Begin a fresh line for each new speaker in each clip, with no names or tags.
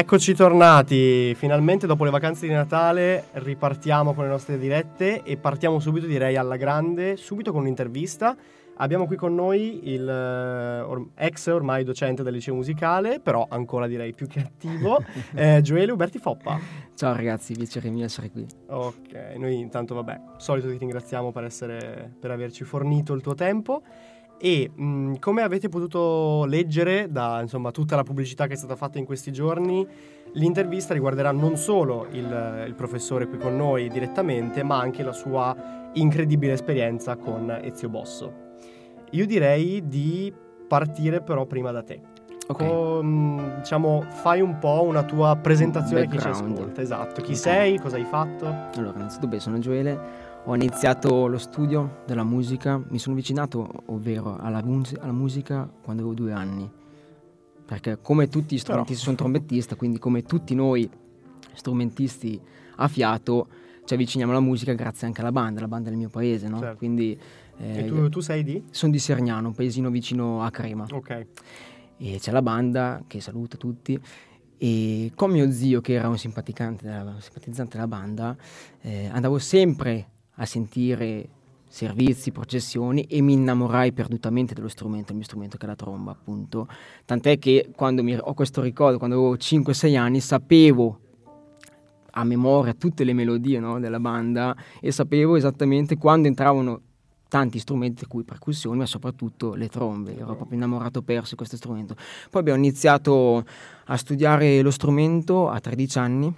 Eccoci tornati, finalmente dopo le vacanze di Natale ripartiamo con le nostre dirette e partiamo subito direi alla grande, subito con un'intervista. Abbiamo qui con noi il eh, or- ex ormai docente del liceo musicale, però ancora direi più che attivo, eh, Gioele Uberti Foppa.
Ciao ragazzi, piacere mio essere qui.
Ok, noi intanto vabbè, solito ti ringraziamo per, essere, per averci fornito il tuo tempo e mh, come avete potuto leggere da insomma, tutta la pubblicità che è stata fatta in questi giorni, l'intervista riguarderà non solo il, il, professore qui con noi direttamente, ma anche la sua incredibile esperienza con Ezio Bosso. Io direi di partire però prima da te. Okay. Con, diciamo, fai un po' una tua presentazione a chi ci ascolta. Esatto, chi okay. sei, cosa hai fatto?
Allora, innanzitutto sono Gioele, ho iniziato lo studio della musica, mi sono avvicinato, ovvero alla, mus- alla musica quando avevo due anni. Perché come tutti gli strumentisti, sono trombettista, quindi come tutti noi strumentisti a fiato, ci avviciniamo alla musica grazie anche alla banda, la banda del mio paese, no?
Certo.
Quindi,
eh, e tu, tu, sei di?
Sono di Sergnano, un paesino vicino a Crema.
Ok.
E c'è la banda, che saluto tutti, e con mio zio, che era un simpatizzante della banda, eh, andavo sempre a sentire servizi, processioni e mi innamorai perdutamente dello strumento, il mio strumento che è la tromba, appunto. Tant'è che quando mi, ho questo ricordo, quando avevo 5-6 anni, sapevo a memoria tutte le melodie no, della banda e sapevo esattamente quando entravano tanti strumenti, tra cui percussioni, ma soprattutto le trombe. Ero proprio innamorato perso di questo strumento. Poi abbiamo iniziato a studiare lo strumento a 13 anni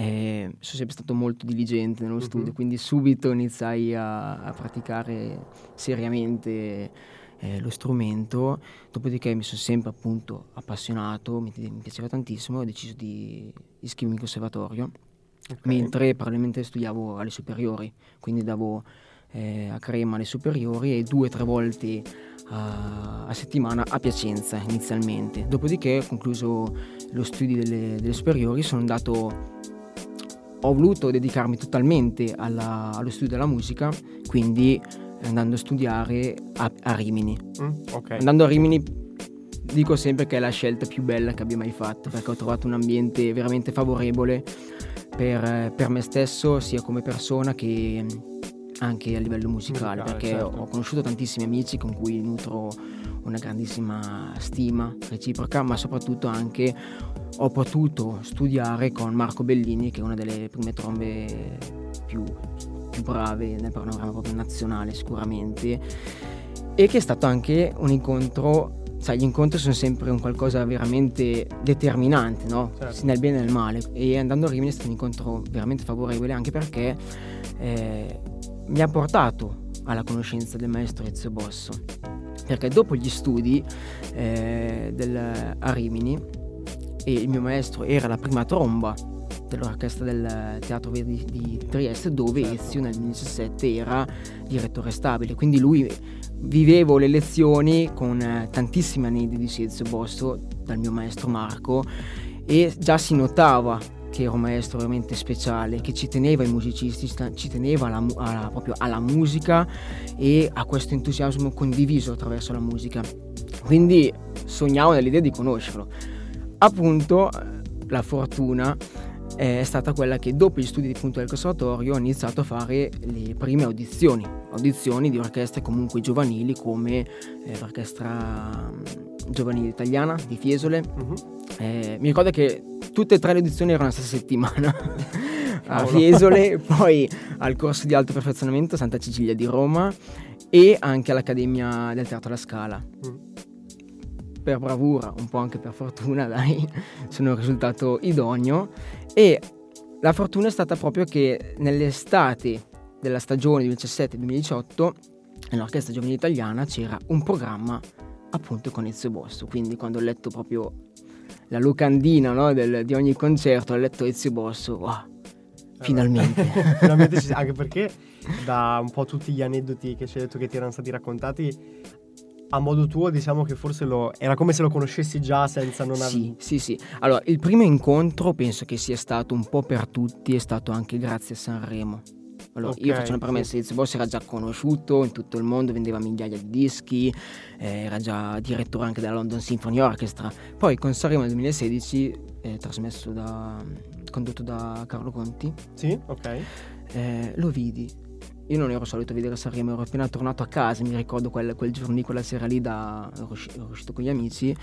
eh, sono sempre stato molto diligente nello uh-huh. studio, quindi subito iniziai a, a praticare seriamente eh, lo strumento, dopodiché mi sono sempre appunto appassionato, mi, mi piaceva tantissimo, ho deciso di iscrivermi in conservatorio, okay. mentre parallelamente studiavo alle superiori, quindi davo eh, a Crema alle superiori e due o tre volte a, a, settimana a Piacenza inizialmente. Dopodiché, concluso lo studio delle, delle superiori, sono andato ho voluto dedicarmi totalmente alla, allo studio della musica, quindi andando a studiare a, a Rimini.
Mm, okay.
Andando a Rimini dico sempre che è la scelta più bella che abbia mai fatto, perché ho trovato un ambiente veramente favorevole per, per me stesso, sia come persona che anche a livello musicale, musicale perché certo. ho conosciuto tantissimi amici con cui nutro una grandissima stima reciproca, ma soprattutto anche ho potuto studiare con Marco Bellini, che è una delle prime trombe più, più brave nel panorama proprio nazionale sicuramente, e che è stato anche un incontro sai, gli incontri sono sempre un qualcosa veramente determinante, no? Certo. Nel bene e nel male. E andando a Rimini è stato un incontro veramente favorevole anche perché eh, mi ha portato alla conoscenza del maestro Ezio Bosso perché dopo gli studi eh, del, a Rimini e il mio maestro era la prima tromba dell'orchestra del Teatro Verdi di Trieste dove certo. Ezio nel 2017 era direttore stabile quindi lui vivevo le lezioni con eh, tantissimi di Ezio Bosso dal mio maestro Marco e già si notava che era un maestro veramente speciale, che ci teneva ai musicisti, ci teneva alla, alla, proprio alla musica e a questo entusiasmo condiviso attraverso la musica. Quindi sognavo nell'idea di conoscerlo. Appunto, la fortuna è stata quella che dopo gli studi appunto, del conservatorio ho iniziato a fare le prime audizioni, audizioni di orchestre comunque giovanili come eh, l'orchestra mm, giovanile italiana di Fiesole. Uh-huh. Eh, mi ricordo che tutte e tre le edizioni erano la stessa settimana a Fiesole, poi al corso di alto perfezionamento Santa Cecilia di Roma e anche all'Accademia del Teatro alla Scala. Mm. Per bravura, un po' anche per fortuna, dai, sono risultato idoneo e la fortuna è stata proprio che nell'estate della stagione 2017-2018 nell'Orchestra Giovanile Italiana c'era un programma appunto con Ezio Bosso, quindi quando ho letto proprio la locandina no, del, di ogni concerto, ho letto Ezio Bosso, wow, finalmente.
finalmente ci, anche perché da un po' tutti gli aneddoti che ci hai detto che ti erano stati raccontati, a modo tuo diciamo che forse lo, era come se lo conoscessi già senza non
aver... Sì, sì, sì. Allora, il primo incontro penso che sia stato un po' per tutti, è stato anche grazie a Sanremo. Allora, okay, io faccio una premessa, sì. Boss era già conosciuto in tutto il mondo, vendeva migliaia di dischi, eh, era già direttore anche della London Symphony Orchestra. Poi con Sanremo nel 2016 eh, trasmesso da condotto da Carlo Conti.
Sì, ok.
Eh, lo vidi. Io non ero solito vedere Sanremo, ero appena tornato a casa, mi ricordo quel, quel giorno lì, quella sera lì, da, ero uscito con gli amici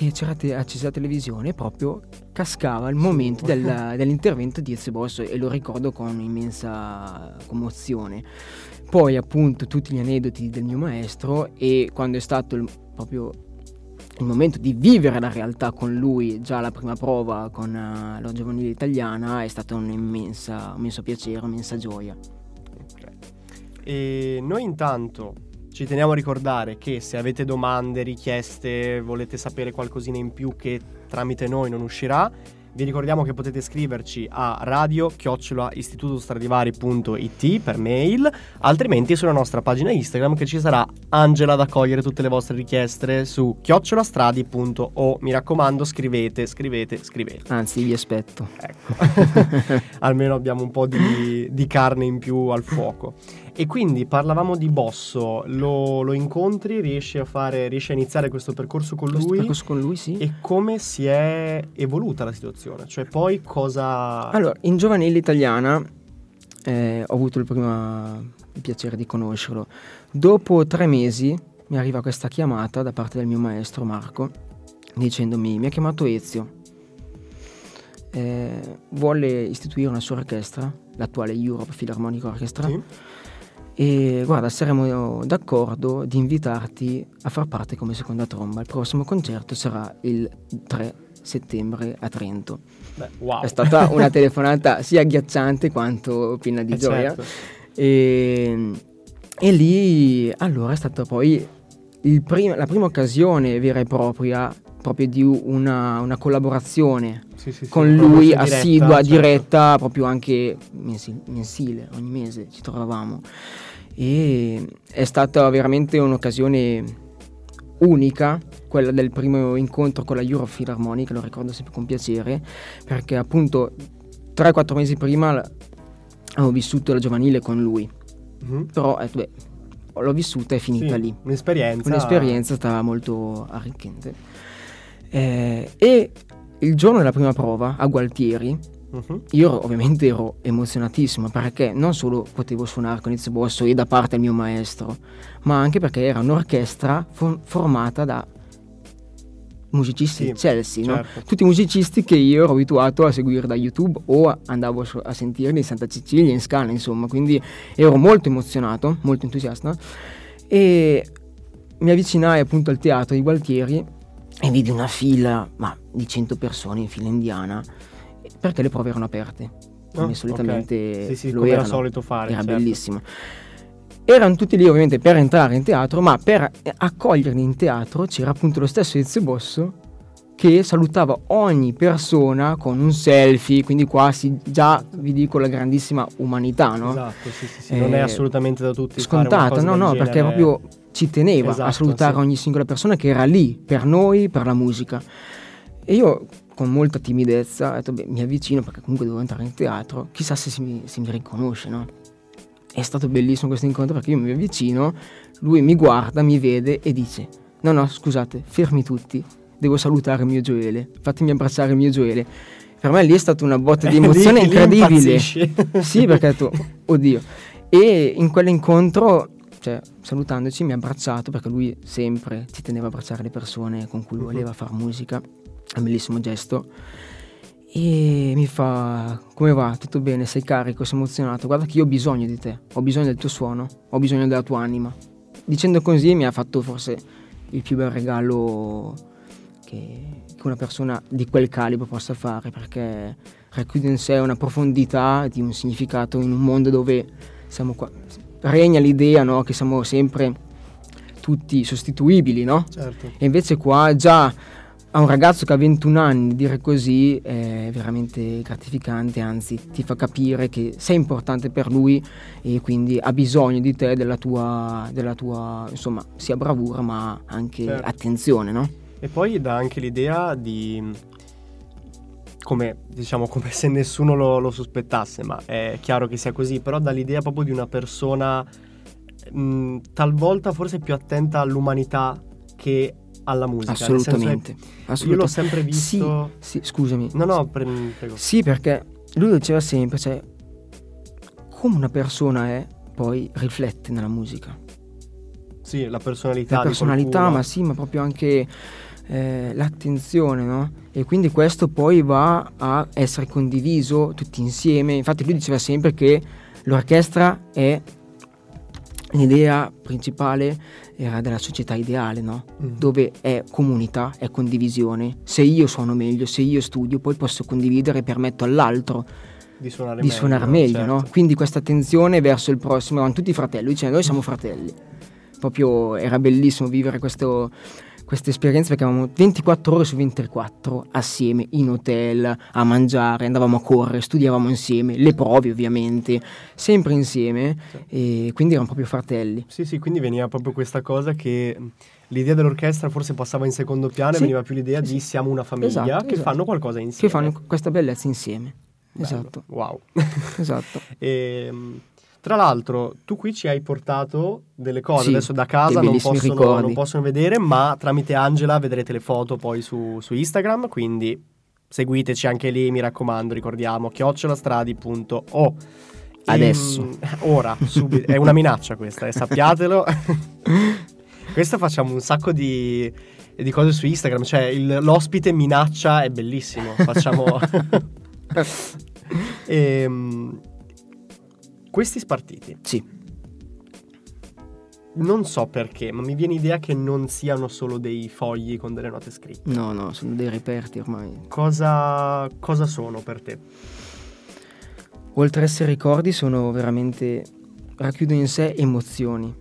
e c'era te, accesa la televisione e proprio cascava il momento del, dell'intervento di Ezio Bosso e lo ricordo con immensa commozione. Poi appunto tutti gli aneddoti del mio maestro e quando è stato il, proprio il momento di vivere la realtà con lui, già la prima prova con uh, la giovanile italiana, è stato un immenso piacere, un'immensa gioia.
Okay. E noi intanto ci teniamo a ricordare che se avete domande, richieste, volete sapere qualcosina in più che tramite noi non uscirà, vi ricordiamo che potete scriverci a radio istitutostradivari.it per mail, altrimenti sulla nostra pagina Instagram che ci sarà Angela ad accogliere tutte le vostre richieste su chiocciolastradi.o. Mi raccomando, scrivete, scrivete, scrivete.
Anzi, vi aspetto.
Ecco, almeno abbiamo un po' di, di carne in più al fuoco. E quindi parlavamo di Bosso, lo, lo incontri, riesci a, fare, riesci a iniziare questo percorso con
questo
lui?
Percorso con lui, sì.
E come si è evoluta la situazione? Cioè poi cosa...
Allora, in giovanile italiana eh, ho avuto il primo piacere di conoscerlo. Dopo tre mesi mi arriva questa chiamata da parte del mio maestro Marco dicendomi mi ha chiamato Ezio, eh, vuole istituire una sua orchestra, l'attuale Europe Philharmonic Orchestra. Sì e guarda, saremo d'accordo di invitarti a far parte come seconda tromba. Il prossimo concerto sarà il 3 settembre a Trento.
Beh, wow.
È stata una telefonata sia agghiacciante quanto piena di eh gioia. Certo. E, e, lì allora è stata poi prim- la prima occasione vera e propria proprio di una, una collaborazione sì, sì, con sì, lui assidua, diretta, diretta certo. proprio anche mensile, ogni mese ci trovavamo e è stata veramente un'occasione unica quella del primo incontro con la Euro Philharmonic, lo ricordo sempre con piacere, perché appunto 3-4 mesi prima avevo vissuto la giovanile con lui, mm-hmm. però eh, beh, l'ho vissuta e è finita sì, lì.
Un'esperienza.
Un'esperienza stata molto arricchente. Eh, e il giorno della prima prova a Gualtieri, Uh-huh. Io ovviamente ero emozionatissimo perché non solo potevo suonare con Izzo Bosso e da parte del mio maestro, ma anche perché era un'orchestra for- formata da musicisti sì, Chelsea, certo. no? tutti musicisti che io ero abituato a seguire da YouTube o andavo a sentirli in Santa Cecilia, in Scala, insomma, quindi ero molto emozionato, molto entusiasta e mi avvicinai appunto al teatro di Gualtieri e vidi una fila ma, di 100 persone in fila indiana perché le prove erano aperte, come oh, solitamente okay.
sì, sì,
lo
come
erano.
era solito fare.
Era
certo.
bellissimo. Erano tutti lì ovviamente per entrare in teatro, ma per accoglierli in teatro c'era appunto lo stesso Ezio Bosso che salutava ogni persona con un selfie, quindi qua si, già vi dico la grandissima umanità, no?
Esatto, sì, sì, sì. Eh, non è assolutamente da tutti
scontata, no, no, perché proprio ci teneva esatto, a salutare sì. ogni singola persona che era lì per noi, per la musica. E io con molta timidezza ho detto, beh, mi avvicino perché comunque devo entrare in teatro, chissà se, si mi, se mi riconosce, no? È stato bellissimo questo incontro perché io mi avvicino, lui mi guarda, mi vede e dice, no no, scusate, fermi tutti, devo salutare il mio Gioele, fatemi abbracciare il mio Gioele. Per me lì è stata una botta di emozione incredibile. sì, perché detto, oddio. E in quell'incontro cioè, salutandoci mi ha abbracciato perché lui sempre ci teneva a abbracciare le persone con cui mhm. voleva fare musica un bellissimo gesto. E mi fa: Come va? Tutto bene? Sei carico? Sei emozionato? Guarda che io ho bisogno di te, ho bisogno del tuo suono, ho bisogno della tua anima. Dicendo così mi ha fatto forse il più bel regalo che, che una persona di quel calibro possa fare, perché racchiude in sé una profondità di un significato in un mondo dove siamo qua. Regna l'idea no? che siamo sempre tutti sostituibili, no?
Certo.
E invece qua già a un ragazzo che ha 21 anni dire così è veramente gratificante, anzi ti fa capire che sei importante per lui e quindi ha bisogno di te, della tua, della tua insomma, sia bravura ma anche certo. attenzione, no?
E poi dà anche l'idea di, come, diciamo, come se nessuno lo, lo, sospettasse, ma è chiaro che sia così, però dà l'idea proprio di una persona mh, talvolta forse più attenta all'umanità che alla musica.
Assolutamente.
che Io
assolutamente.
l'ho sempre visto...
Sì, scusami.
No, no, pre- prego.
Sì, perché lui diceva sempre, cioè, come una persona è, poi riflette nella musica.
Sì, la personalità
La personalità, ma sì, ma proprio anche eh, l'attenzione, no? E quindi questo poi va a essere condiviso tutti insieme. Infatti lui diceva sempre che l'orchestra è l'idea principale era della società ideale, no?
Mm.
Dove è comunità, è condivisione. Se io suono meglio, se io studio, poi posso condividere e permetto all'altro
di suonare
di
meglio.
suonare meglio,
certo.
no? Quindi questa attenzione verso il prossimo, erano tutti fratelli, diceva noi siamo fratelli. Proprio era bellissimo vivere questo, questa esperienza perché avevamo 24 ore su 24 assieme in hotel a mangiare, andavamo a correre, studiavamo insieme, le prove ovviamente, sempre insieme e quindi erano proprio fratelli.
Sì, sì, quindi veniva proprio questa cosa che l'idea dell'orchestra forse passava in secondo piano
Sì,
e veniva più l'idea
sì,
di
sì.
siamo una famiglia
Esatto,
che
esatto.
fanno qualcosa
Che
insieme.
fanno questa bellezza insieme.
Bello.
Esatto,
Wow.
esatto.
E, mh, tra l'altro, tu qui ci hai portato delle cose,
Sì,
adesso da casa non possono, non possono vedere, ma tramite Angela vedrete le foto poi su, su Instagram, quindi seguiteci anche lì, mi raccomando, ricordiamo, chiocciolastradi.o.
Adesso.
Ehm, ora, subito, è una minaccia questa, eh, sappiatelo. Questa facciamo un sacco di, di cose su Instagram, cioè il- l'ospite minaccia è bellissimo, facciamo... Ehm, questi spartiti,
Sì,
non so perché, ma mi viene idea che non siano solo dei fogli con delle note scritte.
no, no, sono dei reperti ormai.
Cosa, cosa sono per te?
oltre ad essere ricordi, sono veramente racchiudono in sé emozioni.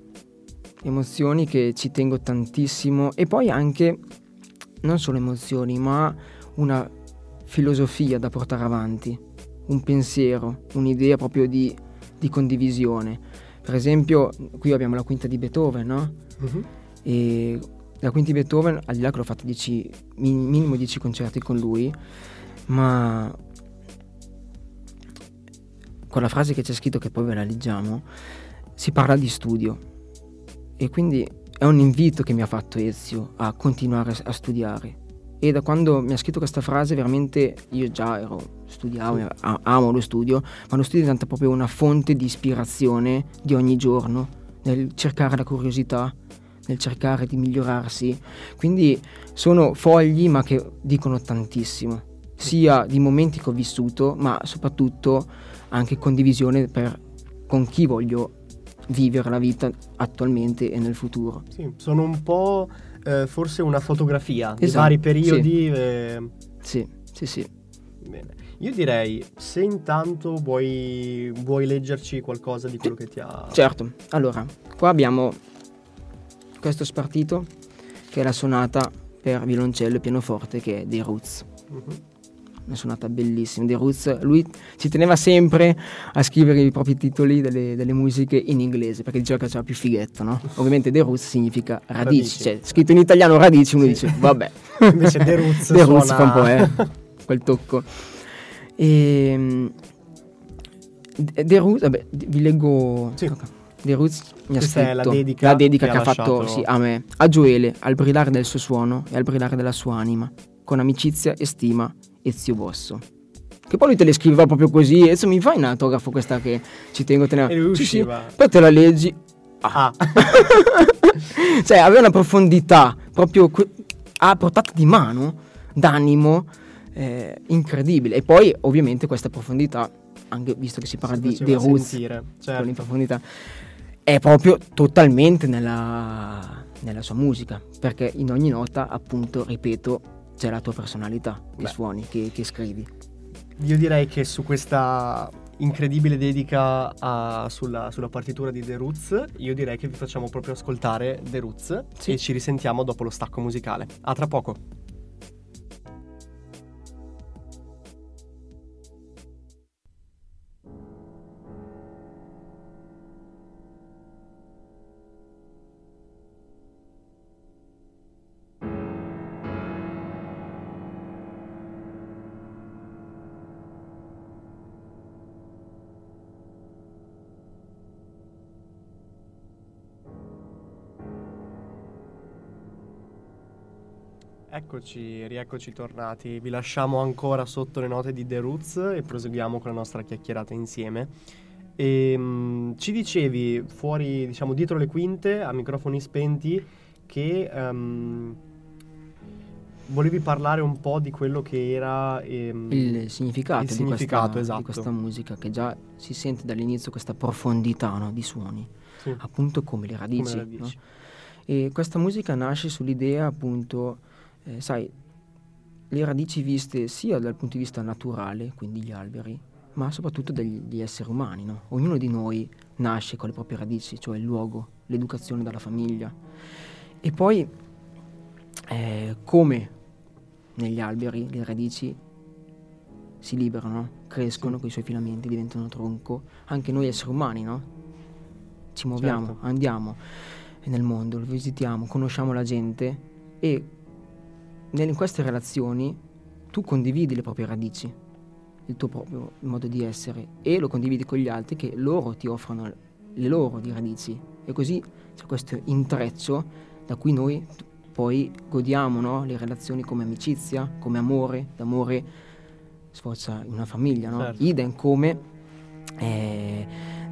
Emozioni che ci tengo tantissimo e poi anche non solo emozioni, ma una filosofia da portare avanti, un pensiero, un'idea proprio di, di condivisione. Per esempio, qui abbiamo la quinta di Beethoven, no? E la quinta di Beethoven, al di là che l'ho fatto 10, min- minimo 10 concerti con lui, ma con la frase che c'è scritto, che poi ve la leggiamo, si parla di studio. E quindi è un invito che mi ha fatto Ezio a continuare a studiare. E da quando mi ha scritto questa frase, veramente io già ero, studiavo, amo lo studio, ma lo studio diventa proprio una fonte di ispirazione di ogni giorno, nel cercare la curiosità, nel cercare di migliorarsi. Quindi sono fogli, ma che dicono tantissimo, sia di momenti che ho vissuto, ma soprattutto anche condivisione per, con chi voglio vivere la vita attualmente e nel futuro.
Sì, sono un po' eh, forse una fotografia di
Esatto,
vari periodi. eh,
Sì, sì, sì.
bene. Io direi, se intanto vuoi, vuoi leggerci qualcosa di quello che ti ha...
Certo, allora, qua abbiamo questo spartito che è la sonata per violoncello e pianoforte che è dei Roots.
Mhm.
Una sonata bellissima. dei Roots, lui ci teneva sempre a scrivere i propri titoli delle, delle musiche in inglese perché diceva che faceva più fighetto, no? Ovviamente The Roots significa radici,
Radici.
cioè scritto in italiano radici, uno
Sì.
dice vabbè.
Invece The Roots
The Roots fa un po', eh, quel tocco. E, The Roots, vabbè, vi leggo...
Sì.
ok. The Roots mi ha
è la
scritto
dedica
la dedica
che
che,
ha
ha fatto
lasciato-
sì, a me, a Gioele, al brillare del suo suono e al brillare della sua anima, con amicizia e stima, Ezio Bosso. Che poi lui te le scriveva proprio così, Ezio mi fai un autografo questa che ci tengo a tenere.
E lui
Sì, sì. Poi te la leggi,
Ah,
cioè aveva una profondità proprio que- a portata di mano, d'animo, eh, incredibile. E poi ovviamente questa profondità, anche visto che si parla
si
di, roots,
sentire,
con
certo.
in profondità, è proprio totalmente nella, nella sua musica, perché in ogni nota, appunto, ripeto, c'è la tua personalità che
Beh.
suoni, che, che scrivi.
Io direi che su questa incredibile dedica a- sulla, sulla partitura di The Roots, io direi che vi facciamo proprio ascoltare The Roots
Sì.
e ci risentiamo dopo lo stacco musicale. A tra poco. Eccoci, rieccoci tornati. Vi lasciamo ancora sotto le note di The Roots e proseguiamo con la nostra chiacchierata insieme. E, mh, ci dicevi fuori, diciamo, dietro le quinte, a microfoni spenti, che um, volevi parlare un po' di quello che era
ehm, il significato,
il significato
di, questa,
esatto.
di, questa, musica, che già si sente dall'inizio questa profondità no, di suoni, sì. appunto come le radici. Come le radici. No? E questa musica nasce sull'idea appunto, eh, sai, le radici viste sia dal punto di vista naturale, quindi gli alberi, ma soprattutto degli esseri umani. No? Ognuno di noi nasce con le proprie radici, cioè il luogo, l'educazione dalla famiglia. E poi, eh, come negli alberi le radici si liberano, crescono sì. con i suoi filamenti, diventano tronco, anche noi esseri umani, no? Ci muoviamo, certo. andiamo nel mondo, lo visitiamo, conosciamo la gente e in queste relazioni tu condividi le proprie radici, il tuo proprio modo di essere e lo condividi con gli altri che loro ti offrono le loro di radici e così c'è questo intreccio da cui noi poi godiamo no? le relazioni come amicizia, come amore, d'amore sforza in una famiglia, no? certo. idem come eh,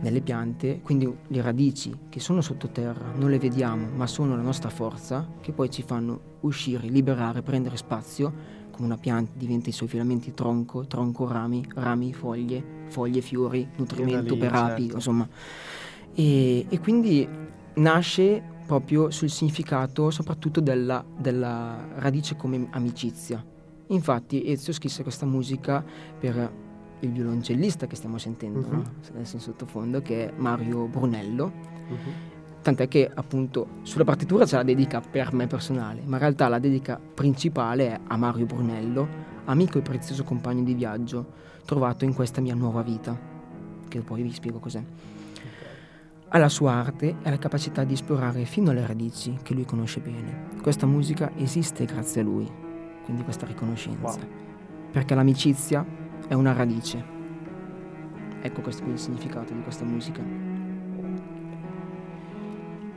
nelle piante, quindi le radici che sono sottoterra non le vediamo, ma sono la nostra forza che poi ci fanno uscire, liberare, prendere spazio, come una pianta diventa i suoi filamenti tronco, tronco rami, rami foglie, foglie fiori, nutrimento lì, per api, certo. insomma. E, e, quindi nasce proprio sul significato soprattutto della, della radice come amicizia. Infatti Ezio scrisse questa musica per il violoncellista che stiamo sentendo uh-huh. no? adesso in sottofondo, che è Mario Brunello. Uh-huh. Tant'è che appunto sulla partitura c'è la dedica per me personale, ma in realtà la dedica principale è a Mario Brunello, amico e prezioso compagno di viaggio, trovato in questa mia nuova vita, che poi vi spiego cos'è. Alla sua arte e alla capacità di esplorare fino alle radici che lui conosce bene. Questa musica esiste grazie a lui, quindi questa riconoscenza. Wow. Perché l'amicizia è una radice. Ecco questo è il significato di questa musica.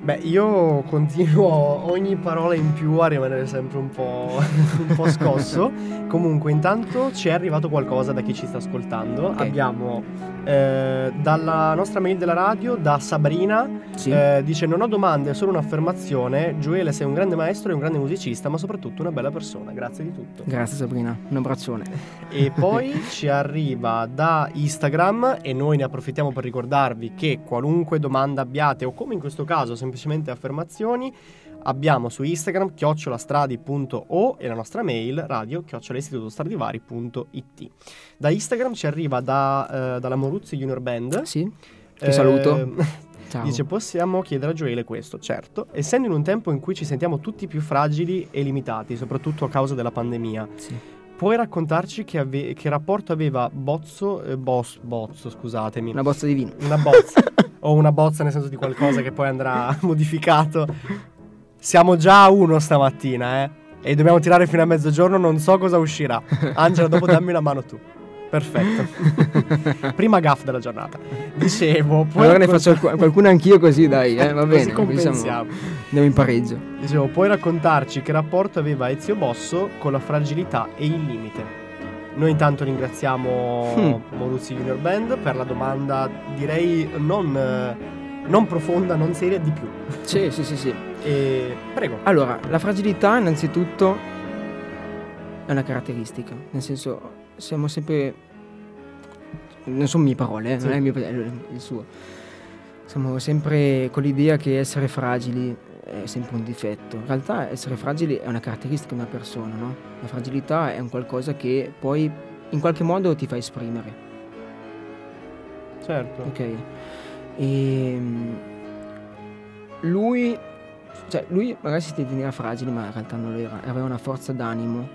Beh, io continuo ogni parola in più a rimanere sempre un po', un po scosso. Comunque, intanto ci è arrivato qualcosa da chi ci sta ascoltando. Okay. Abbiamo eh, dalla nostra mail della radio, da Sabrina, sì. eh, dice non ho domande, è solo un'affermazione. Gioele sei un grande maestro e un grande musicista, ma soprattutto una bella persona. Grazie di tutto.
Grazie Sabrina, un abbraccione.
E poi ci arriva da Instagram e noi ne approfittiamo per ricordarvi che qualunque domanda abbiate o come in questo caso semplicemente affermazioni abbiamo su Instagram chiocciolastradi.o e la nostra mail radio chiocciolaistitutostradivari.it. Da Instagram ci arriva da, uh, dalla Moruzzi Junior Band.
Sì, ti eh, saluto.
Ciao. Dice possiamo chiedere a Gioele questo, certo, essendo in un tempo in cui ci sentiamo tutti più fragili e limitati, soprattutto a causa della pandemia. Sì. Puoi raccontarci che, ave- che rapporto aveva Bozzo, eh, Bos- Bozzo, scusatemi.
Una bozza di vino.
Una bozza. o una bozza nel senso di qualcosa che poi andrà modificato siamo già a uno stamattina, eh. E dobbiamo tirare fino a mezzogiorno, non so cosa uscirà. Angela, dopo dammi la mano tu. Perfetto. Prima gaff della giornata. Dicevo,
poi allora ne faccio qualcuno anch'io così, dai, eh, va bene.
compensiamo.
Andiamo in pareggio.
Dicevo, puoi raccontarci che rapporto aveva Ezio Bosso con la fragilità e il limite? Noi intanto ringraziamo hmm. Moruzzi Junior Band per la domanda, direi non, non profonda, non seria, di più.
Sì, sì, sì, sì.
E prego.
Allora, la fragilità innanzitutto è una caratteristica, nel senso siamo sempre non sono mie parole, eh, sì. non è, mio, è il suo. Siamo sempre con l'idea che essere fragili è sempre un difetto. In realtà essere fragili è una caratteristica di una persona, no? La fragilità è un qualcosa che poi in qualche modo ti fa esprimere.
Certo.
Ok. E ehm, lui cioè, lui magari si teneva fragile, ma in realtà non lo era. Aveva una forza d'animo,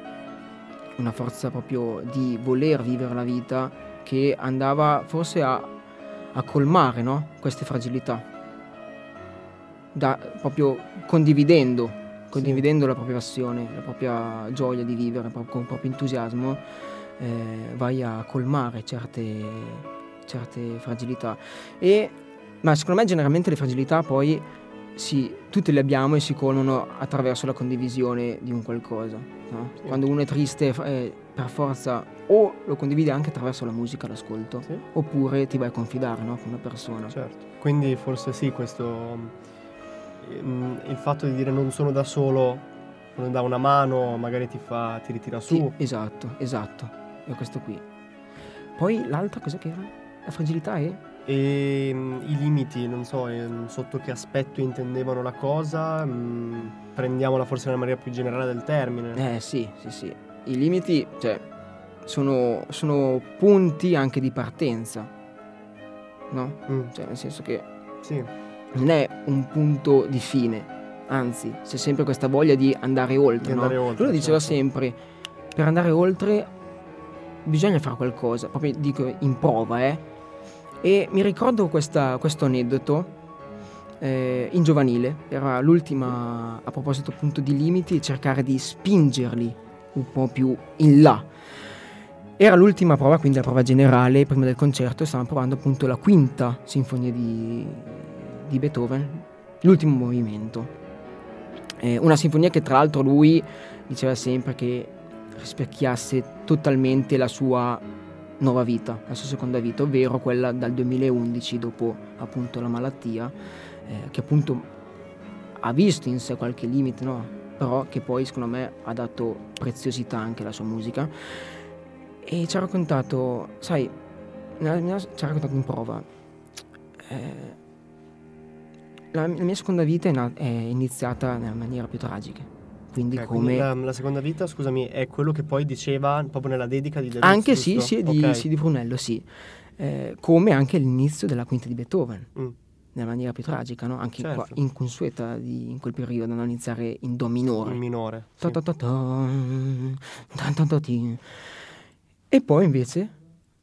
una forza proprio di voler vivere la vita che andava forse a, a colmare no? queste fragilità. Da, proprio condividendo, condividendo sì. la propria passione, la propria gioia di vivere, con il proprio entusiasmo, eh, vai a colmare certe, certe fragilità. E, ma secondo me generalmente le fragilità poi sì, tutte le abbiamo e si colmano attraverso la condivisione di un qualcosa. No?
Sì.
Quando uno è triste, eh, per forza o lo condivide anche attraverso la musica, l'ascolto,
Sì.
oppure ti vai a confidare no? con una persona.
Certo. Quindi forse sì, questo mm, il fatto di dire non sono da solo, non dà una mano, magari ti fa ti ritira su.
Sì, esatto, esatto. È questo qui. Poi l'altra cosa che era? La fragilità è?
E mm, i limiti, non so, ehm, sotto che aspetto intendevano la cosa, mm, prendiamola forse nella maniera più generale del termine.
Eh sì, sì, sì. I limiti, cioè, sono, sono punti anche di partenza. No?
Mm,
Cioè, nel senso che
sì,
non è un punto di fine, anzi, c'è sempre questa voglia di andare oltre.
Di
no?
andare oltre,
Lui lo diceva
certo.
sempre, per andare oltre bisogna fare qualcosa, proprio dico in prova, eh. E mi ricordo questo aneddoto eh, in giovanile, era l'ultima a proposito appunto di limiti, cercare di spingerli un po' più in là. Era l'ultima prova, quindi la prova generale, prima del concerto, stavamo provando appunto la quinta sinfonia di, di Beethoven, l'ultimo movimento. Eh, una sinfonia che tra l'altro lui diceva sempre che rispecchiasse totalmente la sua nuova vita, la sua seconda vita, ovvero quella dal 2011 dopo appunto la malattia, eh, che appunto ha visto in sé qualche limite, no? però che poi secondo me ha dato preziosità anche alla sua musica. E ci ha raccontato, sai, nella mia- ci ha raccontato in prova, eh, la, la mia seconda vita è, è iniziata nella maniera più tragica. Quindi
Ok,
come...
quindi la, la seconda vita, scusami, è quello che poi diceva proprio nella dedica di Deleuze,
Anche sì, sì, di,
Ok.
sì, di Brunello, sì. Eh, come anche l'inizio della quinta di Beethoven,
Mm.
nella maniera più tragica, no? Anche qua,
Certo.
inconsueta di- in quel periodo, non iniziare in Do minore.
In minore. sì.
Ta ta ta. E poi invece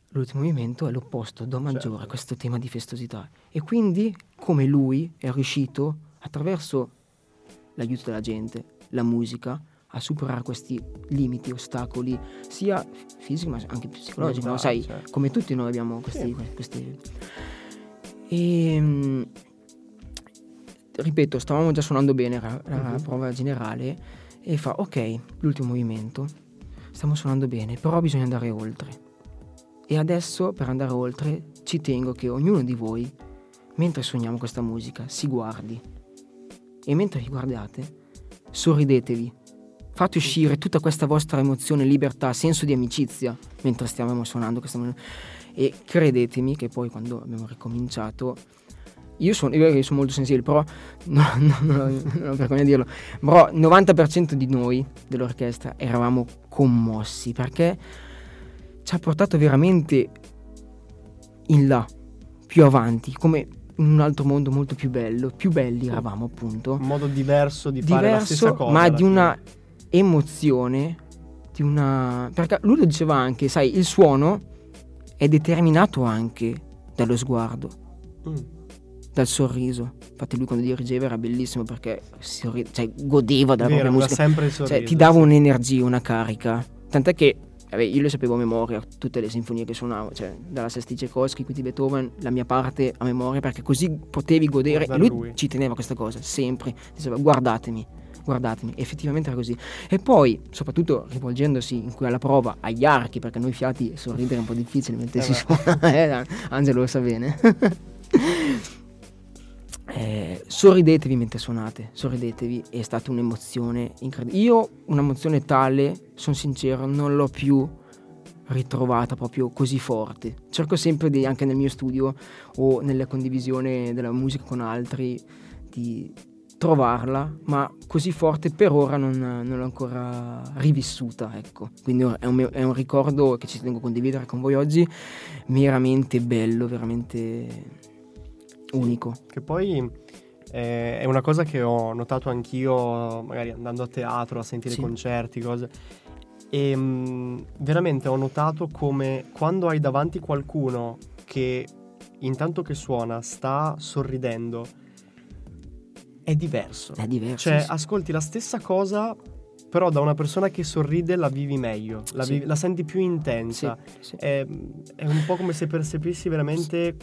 l'ultimo movimento è l'opposto, Do maggiore,
Certo.
questo tema di festosità. E quindi come lui è riuscito, attraverso l'aiuto della gente, la musica, a superare questi limiti, ostacoli, sia fisici ma anche psicologici, no? Sai,
certo.
come tutti noi abbiamo questi...
Sì.
questi... E, mm, ripeto, stavamo già suonando bene la, la
Mhm.
prova generale e fa ok, l'ultimo movimento, stiamo suonando bene, però bisogna andare oltre. E adesso per andare oltre ci tengo che ognuno di voi, mentre suoniamo questa musica, si guardi. E mentre vi guardate, sorridetevi. Fate uscire tutta questa vostra emozione, libertà, senso di amicizia mentre stiamo suonando questa musica. E credetemi che poi quando abbiamo ricominciato, io sono, io sono molto sensibile, però no, no, no, non ho vergogna dirlo, però il 90% di noi dell'orchestra eravamo commossi perché ci ha portato veramente in là, più avanti, come in un altro mondo molto più bello, più belli eravamo appunto
Un modo diverso di fare la stessa
diverso,
cosa.
ma di una emozione, di una... Perché lui lo diceva anche, sai, il suono è determinato anche dallo sguardo,
Mm.
dal sorriso. Infatti lui quando dirigeva era bellissimo perché sorri- cioè, godeva della
Vero,
propria musica.
sempre il sorriso.
Cioè, ti dava
sì.
un'energia, una carica. Tant'è che vabbè, io le sapevo a memoria, tutte le sinfonie che suonavo, cioè dalla Sesti Tchaikovsky, quindi Beethoven, la mia parte a memoria, perché così potevi godere. E lui,
lui.
ci teneva questa cosa, sempre. Diceva guardatemi, guardatemi. Effettivamente era così. E poi, soprattutto rivolgendosi in quella prova agli archi, perché noi fiati sorridere è un po' difficile mentre
Eh
si suona. Eh, Angelo lo sa bene. Eh, sorridetevi mentre suonate, sorridetevi, è stata un'emozione incredibile. Io un'emozione tale, sono sincero, non l'ho più ritrovata proprio così forte. Cerco sempre di, anche nel mio studio o nella condivisione della musica con altri di trovarla, ma così forte per ora non, non l'ho ancora rivissuta, ecco. Quindi è un, è un ricordo che ci tengo a condividere con voi oggi, veramente bello, veramente unico.
Che poi eh, è una cosa che ho notato anch'io, magari andando a teatro, a sentire
Sì.
concerti, cose. E mh, veramente ho notato come quando hai davanti qualcuno che intanto che suona sta sorridendo, è diverso.
È diverso.
Cioè,
sì.
ascolti la stessa cosa, però da una persona che sorride la vivi meglio, la,
Sì.
vivi- la senti più intensa. È, è un po' come se percepissi veramente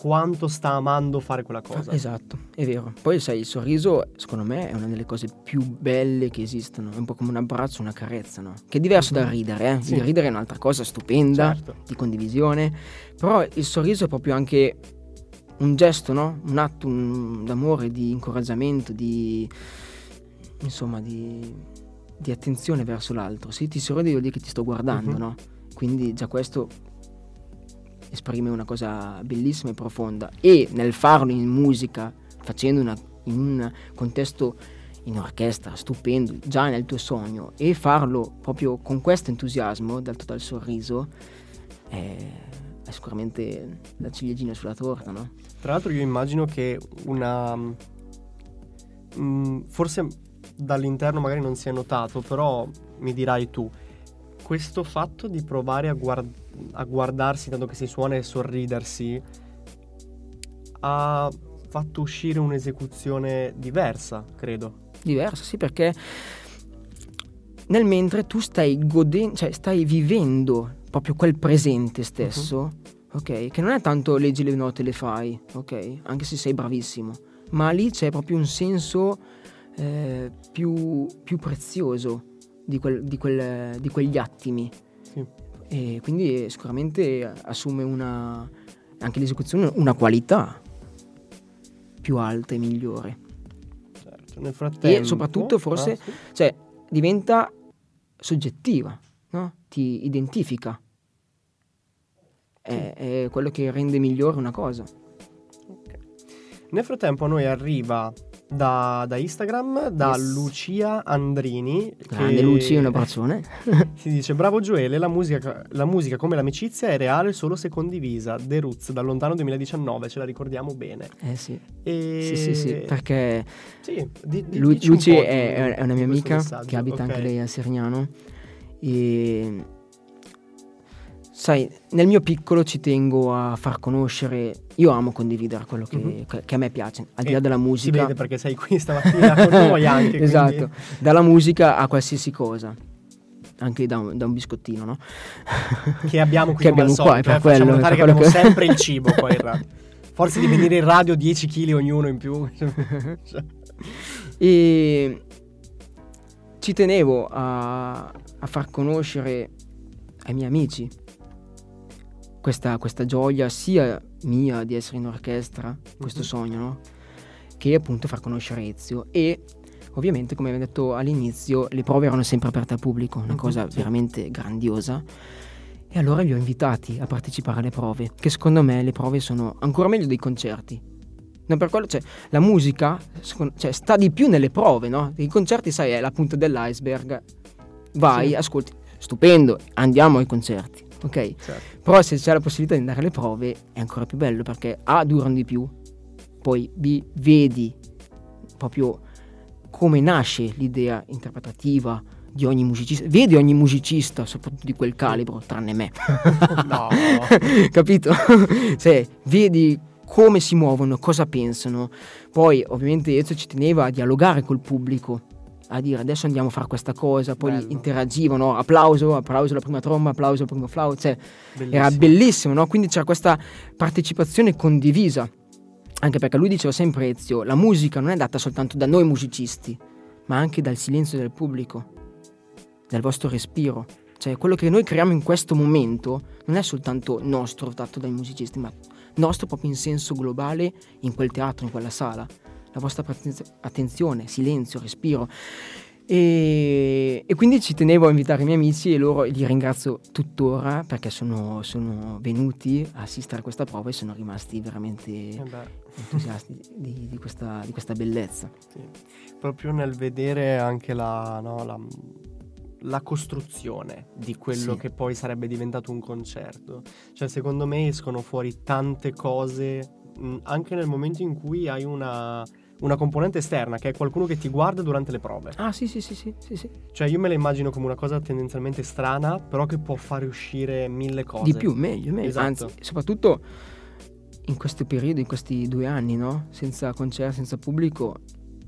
quanto sta amando fare quella cosa.
Esatto, è vero. Poi sai, il sorriso secondo me è una delle cose più belle che esistono, è un po' come un abbraccio, una carezza, no? Che è diverso dal ridere, eh?
Sì.
Il ridere è un'altra cosa stupenda,
Certo.
di condivisione, però il sorriso è proprio anche un gesto, no? Un atto un- d'amore, di incoraggiamento, di insomma, di, di attenzione verso l'altro. Se ti sorridi vuol dire che ti sto guardando,
Mhm.
no? Quindi già questo esprime una cosa bellissima e profonda e nel farlo in musica, facendo una, in un contesto in orchestra, stupendo, già nel tuo sogno e farlo proprio con questo entusiasmo, dal total sorriso, è, è sicuramente la ciliegina sulla torta, no?
Tra l'altro io immagino che una... mm, forse dall'interno magari non si è notato, però mi dirai tu, questo fatto di provare a, guard- a guardarsi tanto che si suona e sorridersi ha fatto uscire un'esecuzione diversa, credo.
Diversa, sì, perché nel mentre tu stai godendo, cioè stai vivendo proprio quel presente stesso, ok? Che non è tanto leggi le note e le fai, ok? Anche se sei bravissimo, ma lì c'è proprio un senso eh, più, più prezioso di, quel- di quel- di quegli attimi.
Sì.
E quindi sicuramente assume una, anche l'esecuzione una qualità più alta e migliore.
Certo, nel frattempo...
soprattutto forse-
Ah, sì.
Cioè, diventa soggettiva, no? Ti identifica. È, è quello che rende migliore una cosa.
Nel frattempo a noi arriva da, da Instagram, da
Yes.
Lucia Andrini.
Grande Luci, un abbraccione.
Si dice, bravo Gioele, la musica, la musica come l'amicizia è reale solo se condivisa. The Roots, dal lontano 2019, ce la ricordiamo bene.
eh sì.
E...
Sì, sì, sì, perché
Sì, di- di-
Lu- Luci è,
tu
è una mia
di
amica che abita
ok.
anche lei a Serignano e sai, nel mio piccolo ci tengo a far conoscere, io amo condividere quello che,
Mhm.
che- a me piace, al di
E
là della
Si
musica.
vede perché sei qui stamattina con noi anche. quindi-
esatto, dalla musica a qualsiasi cosa, anche da un, da un biscottino, no?
Che abbiamo qui
Che abbiamo qua,
solito,
è per
eh, facciamo
quello,
notare
è
che
per
abbiamo
che-
sempre il cibo qua in radio. Forse di venire in radio 10 kg ognuno in più.
E ci tenevo a, a far conoscere ai miei amici questa, questa gioia sia mia di essere in orchestra, questo
Mhm.
sogno, no? che appunto far conoscere Ezio e ovviamente come abbiamo detto all'inizio le prove erano sempre aperte al pubblico, una
Mhm,
cosa veramente grandiosa e allora li ho invitati a partecipare alle prove, che secondo me le prove sono ancora meglio dei concerti. No, per quello, cioè, la musica secondo- cioè, sta di più nelle prove, no? I concerti, sai, è la punta dell'iceberg. Vai,
Sì.
ascolti, stupendo, andiamo ai concerti, ok?
certo.
Però se c'è la possibilità di andare alle prove è ancora più bello perché A durano di più, poi B vedi proprio come nasce l'idea interpretativa di ogni musicista, vedi ogni musicista, soprattutto di quel calibro, tranne me.
No.
Capito? cioè, vedi come si muovono, cosa pensano. Poi, ovviamente, Ezio ci teneva a dialogare col pubblico, a dire adesso andiamo a fare questa cosa. Poi
Bello.
interagivano, applauso, applauso alla prima tromba, applauso al primo flauto. Cioè,
Bellissimo.
era bellissimo, no? Quindi c'era questa partecipazione condivisa. Anche perché lui diceva sempre Ezio, la musica non è data soltanto da noi musicisti, ma anche dal silenzio del pubblico, dal vostro respiro. Cioè, quello che noi creiamo in questo momento non è soltanto nostro, dato dai musicisti, ma nostro proprio in senso globale in quel teatro, in quella sala. La vostra attenzione, silenzio, respiro. E, e quindi ci tenevo a invitare i miei amici e loro li ringrazio tuttora perché sono, sono venuti a assistere a questa prova e sono rimasti veramente
Eh
entusiasti di, di questa, di questa bellezza.
sì. Proprio nel vedere anche la, no, la, la costruzione di quello
Sì.
che poi sarebbe diventato un concerto. Cioè, secondo me escono fuori tante cose anche nel momento in cui hai una, una componente esterna, che è qualcuno che ti guarda durante le prove.
Ah sì sì sì sì, sì, sì.
Cioè, io me la immagino come una cosa tendenzialmente strana, però che può fare uscire mille cose.
Di più, meglio, meglio.
Esatto.
Anzi, soprattutto in questo periodo, in questi due anni, no? Senza concerti, senza pubblico,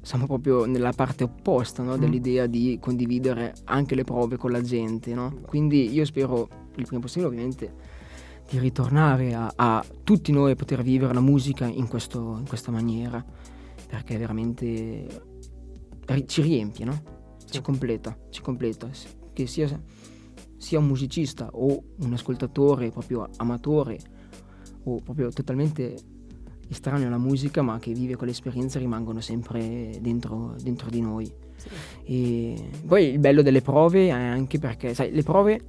siamo proprio nella parte opposta no?
Mm.
dell'idea di condividere anche le prove con la gente, no?
Esatto.
Quindi io spero il prima possibile ovviamente di ritornare a, a, tutti noi poter vivere la musica in, questo, in questa maniera, perché veramente ci riempie, no? Ci completa, ci completa, che sia, sia un musicista o un ascoltatore proprio amatore o proprio totalmente estraneo alla musica ma che vive quell'esperienza rimangono sempre dentro, dentro di noi. Sì. E poi il bello delle prove è anche perché, sai, le prove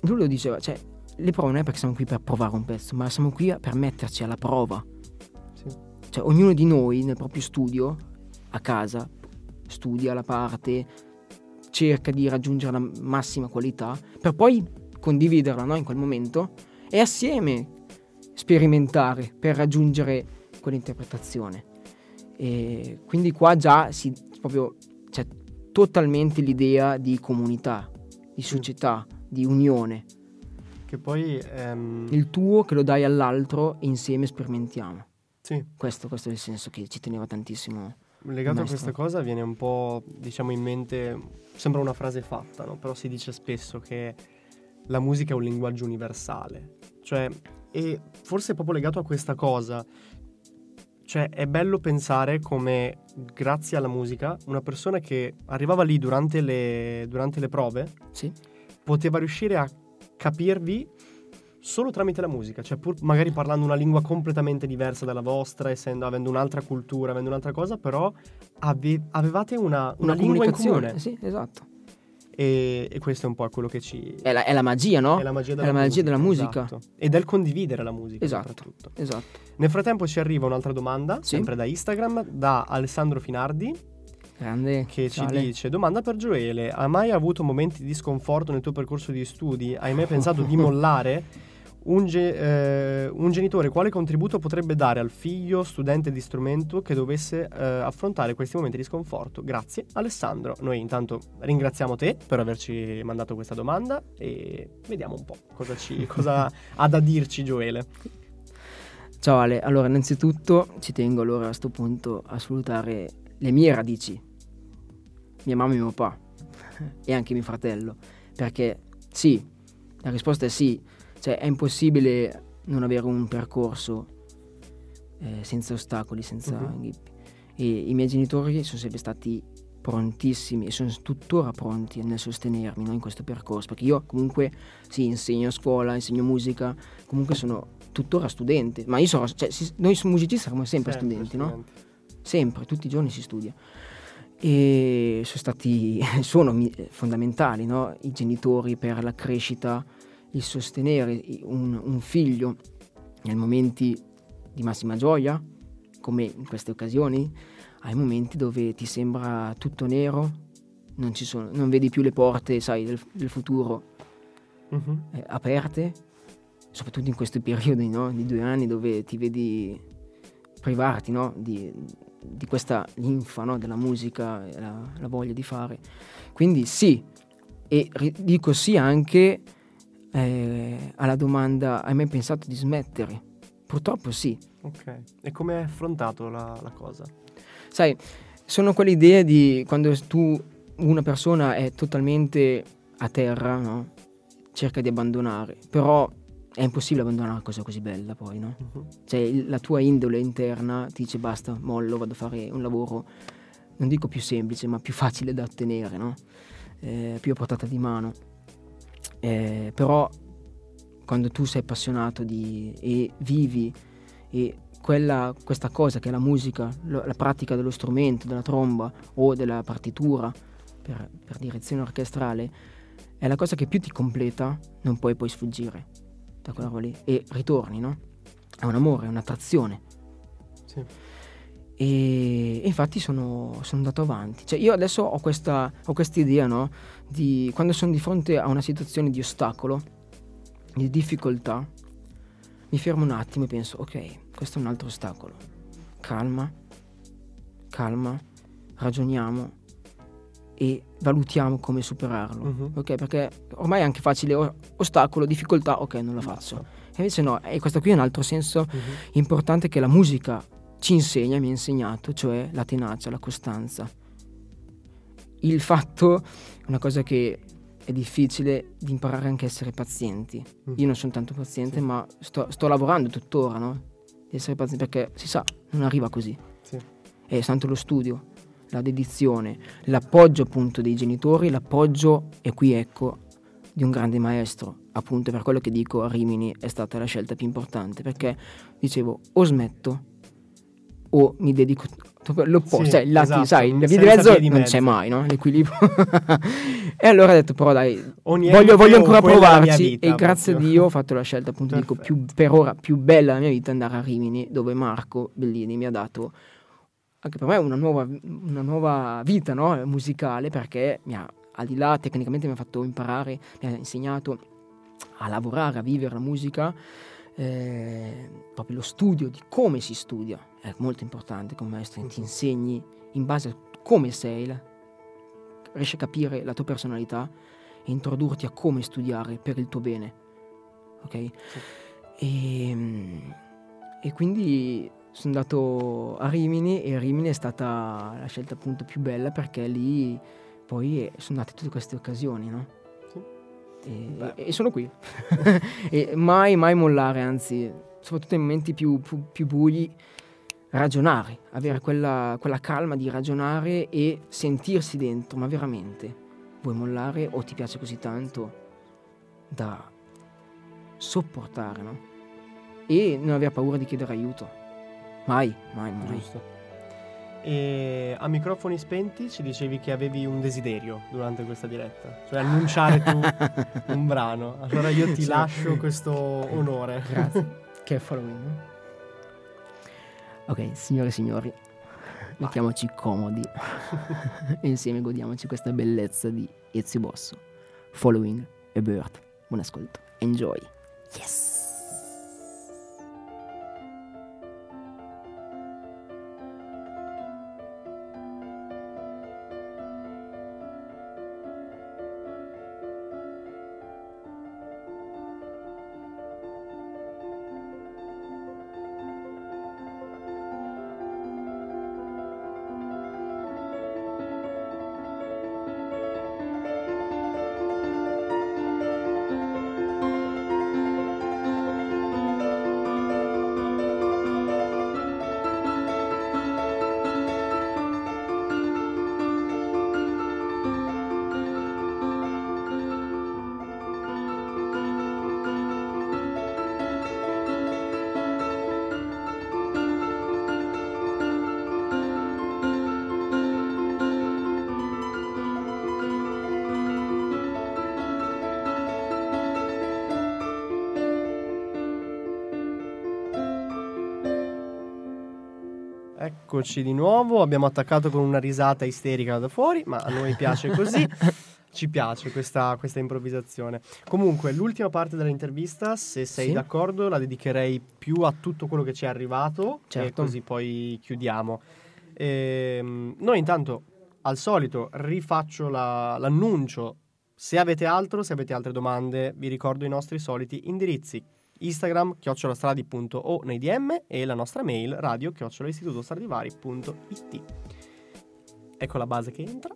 lui lo diceva, cioè, le prove non è perché siamo qui per provare un pezzo, ma siamo qui per metterci alla prova. Cioè, ognuno di noi nel proprio studio, a casa, studia la parte, cerca di raggiungere la massima qualità, per poi condividerla no, in quel momento e assieme sperimentare per raggiungere quell'interpretazione. E quindi qua già si proprio c'è totalmente l'idea di comunità, di società, di unione.
Che poi... Ehm...
Il tuo che lo dai all'altro e insieme sperimentiamo.
Sì.
Questo, questo, è il senso che ci teneva tantissimo.
Legato a questa cosa viene un po', diciamo, in mente, sembra una frase fatta, no? però si dice spesso che la musica è un linguaggio universale. Cioè, e forse è proprio legato a questa cosa. Cioè, è bello pensare come, grazie alla musica, una persona che arrivava lì durante le, durante le prove,
sì
poteva riuscire a capirvi solo tramite la musica, cioè pur magari parlando una lingua completamente diversa dalla vostra, essendo, avendo un'altra cultura, avendo un'altra cosa, però ave, avevate una, una, una lingua in comune.
Sì, esatto.
E, e, questo è un po' quello che ci...
È la, è la magia, no?
È la magia della,
la magia
musica,
della musica.
Esatto. E del condividere la musica,
esatto,
soprattutto.
Esatto.
Nel frattempo ci arriva un'altra domanda, sì. sempre da Instagram, da Alessandro Finardi,
Grande.
Che ci dice: Domanda per Gioele: Hai mai avuto momenti di sconforto nel tuo percorso di studi? Hai mai pensato di mollare? Un, ge- eh, un, genitore quale contributo potrebbe dare al figlio studente di strumento che dovesse eh, affrontare questi momenti di sconforto? Grazie Alessandro. Noi intanto ringraziamo te per averci mandato questa domanda e vediamo un po' cosa, ci, cosa ha da dirci Gioele.
Ciao Ale, allora innanzitutto ci tengo allora a questo punto a salutare le mie radici, mia mamma e mio papà e anche mio fratello, perché sì, la risposta è sì, cioè è impossibile non avere un percorso eh, senza ostacoli, senza uh-huh. ghippi. E i miei genitori sono sempre stati prontissimi e sono tuttora pronti nel sostenermi no, in questo percorso, perché io comunque sì, insegno a scuola, insegno musica, comunque sono tuttora studente, ma io sono, cioè, noi musicisti siamo sempre, sempre studenti, studenti, no? sempre, tutti i giorni si studia. E sono stati, sono fondamentali no? i genitori per la crescita, il sostenere un, un figlio nei momenti di massima gioia, come in queste occasioni, ai momenti dove ti sembra tutto nero, non, sono, non vedi più le porte, sai, del, del futuro uh-huh. eh, aperte, soprattutto in questi periodi no? di due anni dove ti vedi privarti no? di, di questa linfa no? della musica, la, la, voglia di fare. Quindi sì, e dico sì anche eh, alla domanda hai mai pensato di smettere? Purtroppo sì.
Ok, e come hai affrontato la, la cosa?
Sai, sono quelle idee di quando tu, una persona è totalmente a terra, no? cerca di abbandonare, però è impossibile abbandonare una cosa così bella poi, no? Uh-huh. Cioè la tua indole interna ti dice basta, mollo, vado a fare un lavoro, non dico più semplice, ma più facile da ottenere, no? Eh, più a portata di mano. Eh, però quando tu sei appassionato di, e vivi e quella, questa cosa che è la musica, lo, la pratica dello strumento, della tromba o della partitura per, per direzione orchestrale, è la cosa che più ti completa, non puoi poi sfuggire da quella roba lì e ritorni, no? È un amore, è un'attrazione.
Sì.
E, e infatti sono, sono, andato avanti. Cioè io adesso ho questa ho idea, no? Di quando sono di fronte a una situazione di ostacolo, di difficoltà, mi fermo un attimo e penso, ok, questo è un altro ostacolo. Calma, calma, ragioniamo, e valutiamo come superarlo. Uh-huh. Ok, perché ormai è anche facile, ostacolo, difficoltà, ok, non la faccio. E invece no, e questo qui è un altro senso uh-huh. importante che la musica ci insegna, mi ha insegnato, cioè la tenacia, la costanza. Il fatto, una cosa che è difficile di imparare anche a essere pazienti.
Mm.
Io non sono tanto paziente,
Sì.
ma sto, sto lavorando tuttora, no? Di essere paziente perché si sa, non arriva così.
Sì.
È tanto lo studio, la dedizione, l'appoggio appunto dei genitori, l'appoggio, e qui ecco, di un grande maestro. Appunto per quello che dico a Rimini è stata la scelta più importante, perché dicevo o smetto o mi dedico l'opposto,
Sì,
cioè, lati,
esatto,
sai, la via di mezzo non
mezzo.
c'è mai, no? L'equilibrio. e allora ho detto però dai, voglio, voglio ancora provarci
vita,
e grazie
proprio.
a Dio ho fatto la scelta appunto dico più,
Perfetto.
per ora più bella della mia vita andare a Rimini dove Marco Bellini mi ha dato anche per me una nuova, una nuova vita no? musicale perché mi ha, al di là tecnicamente mi ha fatto imparare, mi ha insegnato a lavorare, a vivere la musica, eh, proprio lo studio di come si studia è molto importante come maestro, ti insegni in base a come sei, la- riesci a capire la tua personalità e introdurti a come studiare per il tuo bene. Ok? E, e quindi sono andato a Rimini e Rimini è stata la scelta appunto più bella perché lì poi sono nate tutte queste occasioni, no?
Sì.
E, e sono qui. e mai, mai mollare, anzi, soprattutto nei momenti più, più, più bui, ragionare, avere quella, quella calma di ragionare e sentirsi dentro, ma veramente vuoi mollare o ti piace così tanto da sopportare, no? E non aver paura di chiedere aiuto. Mai, mai, mai.
Giusto. E a microfoni spenti ci dicevi che avevi un desiderio durante questa diretta, cioè annunciare tu un brano. Allora io ti
Sì.
lascio questo onore.
Grazie. che è following. no? Ok, signore e signori, mettiamoci comodi e insieme godiamoci questa bellezza di Ezio Bosso. Following e Bird. Buon ascolto. Enjoy. Yes.
Eccoci di nuovo, abbiamo attaccato con una risata isterica da fuori, ma a noi piace così. Ci piace questa, questa improvvisazione. Comunque, l'ultima parte dell'intervista, se sei
Sì.
d'accordo, la dedicherei più a tutto quello che ci è arrivato e
Certo.
così poi chiudiamo. Ehm, noi intanto, al solito, rifaccio la- l'annuncio. Se avete altro, se avete altre domande, vi ricordo i nostri soliti indirizzi. Instagram chiocciolastradi.o nei DM e la nostra mail radio chiocciolaistitutostradivari.it Ecco la base che entra,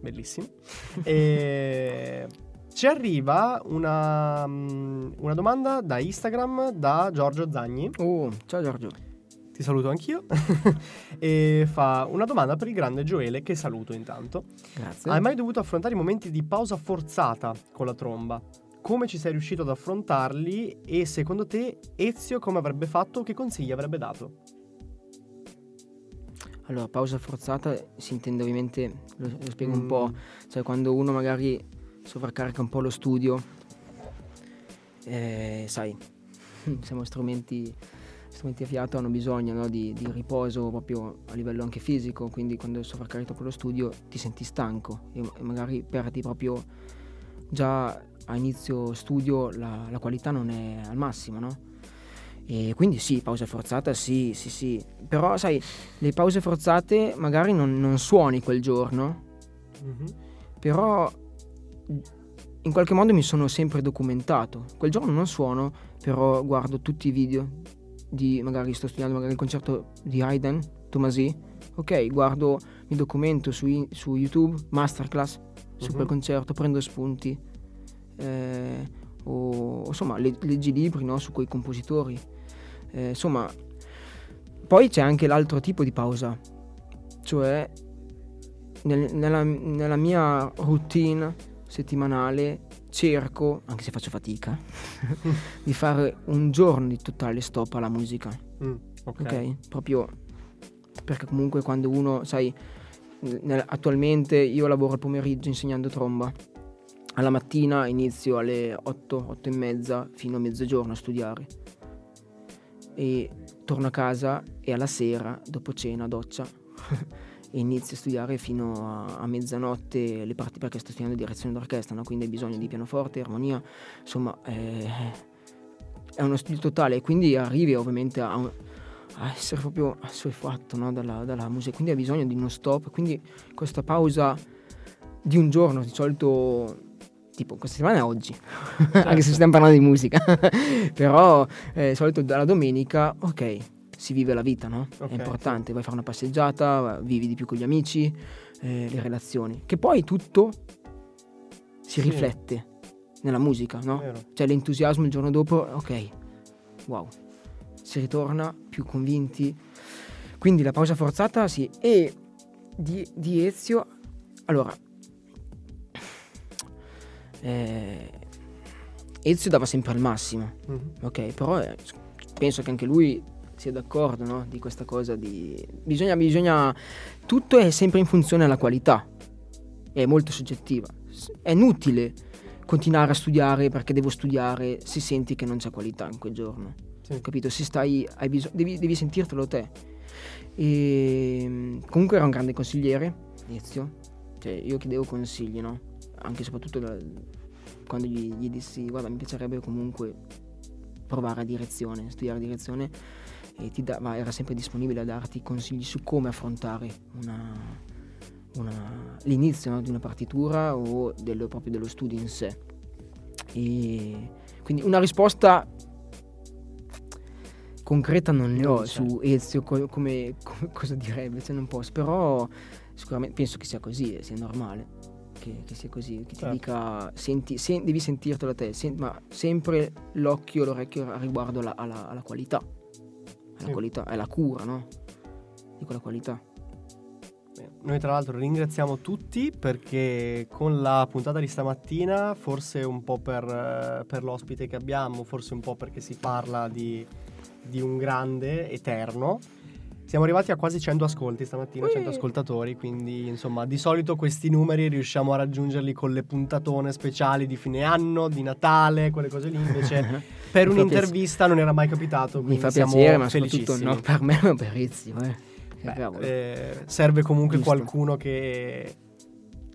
bellissimo. e ci arriva una, mm, una domanda da Instagram da Giorgio Zagni,
Oh, ciao Giorgio.
ti saluto anch'io, e fa una domanda per il grande Gioele che saluto intanto.
Grazie.
Hai mai dovuto affrontare i momenti di pausa forzata con la tromba? Come ci sei riuscito ad affrontarli e secondo te Ezio come avrebbe fatto o che consigli avrebbe dato?
Allora, pausa forzata si intende ovviamente, lo, lo spiego un
Mm.
po', cioè quando uno magari sovraccarica un po' lo studio, eh, sai, siamo strumenti, strumenti a fiato, hanno bisogno no, di, di riposo proprio a livello anche fisico, quindi quando sovraccarichi troppo lo studio ti senti stanco e, e magari perdi proprio già a inizio studio la, la qualità non è al massimo, no? E quindi sì, pausa forzata, sì, sì, sì. Però sai, le pause forzate magari non, non suoni quel giorno,
Mhm.
però in qualche modo mi sono sempre documentato. Quel giorno non suono, però guardo tutti i video di magari sto studiando magari il concerto di Haydn, Tomasi. Ok, guardo, mi documento su, su YouTube, masterclass, super
Mhm.
concerto, prendo spunti, eh, o insomma le- leggi libri no, su quei compositori. Eh, insomma, poi c'è anche l'altro tipo di pausa, cioè nel- nella, nella mia routine settimanale cerco, anche se faccio fatica, di fare un giorno di totale stop alla musica,
Mm, ok.
ok? Proprio perché comunque quando uno, sai, attualmente io lavoro al pomeriggio insegnando tromba. Alla mattina inizio alle 8, 8 e mezza fino a mezzogiorno a studiare. E torno a casa e alla sera, dopo cena, doccia, e inizio a studiare fino a, a mezzanotte le parti perché sto studiando direzione d'orchestra, no? quindi hai bisogno di pianoforte, armonia, insomma eh, è uno studio totale quindi arrivi ovviamente a, un- a essere proprio assuefatto no? dalla, dalla musica, quindi hai bisogno di uno stop, quindi questa pausa di un giorno, di solito tipo questa settimana è oggi, anche se stiamo parlando di musica, però eh, di solito dalla domenica, ok, si vive la vita, no?
Ok,
è importante, vai a fare una passeggiata, vivi di più con gli amici, eh, le relazioni, che poi tutto si
Sì.
riflette nella musica, no?
Vero.
Cioè l'entusiasmo il giorno dopo, ok, wow, si ritorna più convinti. Quindi la pausa forzata, sì. E di, di Ezio, allora, eh, Ezio dava sempre al massimo,
Mhm.
ok, però eh, penso che anche lui sia d'accordo, no? Di questa cosa di... Bisogna, bisogna... Tutto è sempre in funzione alla qualità, è molto soggettiva. È inutile continuare a studiare perché devo studiare se senti che non c'è qualità in quel giorno.
Sì.
Capito? Se stai, hai bisog- devi, devi sentirtelo te. E mm, comunque era un grande consigliere, Ezio. Cioè, io chiedevo consigli, no? Anche e soprattutto da- quando gli, gli dissi, guarda, mi piacerebbe comunque provare a direzione, studiare direzione e ti dava, era sempre disponibile a darti consigli su come affrontare una, una- l'inizio no, di una partitura o dello, proprio dello studio in sé. E quindi una risposta concreta non ne ho su Ezio co- come, come- cosa direbbe, cioè non posso, però sicuramente penso che sia così, eh, sia normale che, che sia così, che ti
Certo.
dica senti, sen- devi sentirtelo te, sen- ma sempre l'occhio e l'orecchio a riguardo alla, alla- alla qualità, alla
Sì.
qualità, alla cura, no? Di quella qualità.
Noi tra l'altro ringraziamo tutti perché con la puntata di stamattina, forse un po' per, per l'ospite che abbiamo, forse un po' perché si parla di, di un grande eterno, siamo arrivati a quasi 100 ascolti stamattina, 100
Ui.
ascoltatori, quindi insomma di solito questi numeri riusciamo a raggiungerli con le puntatone speciali di fine anno, di Natale, quelle cose lì, invece per un'intervista non era mai capitato,
Mi fa
siamo
piacere, ma soprattutto non per me, ma per Ezio, eh.
Beh, eh, serve comunque
Giusto.
qualcuno che,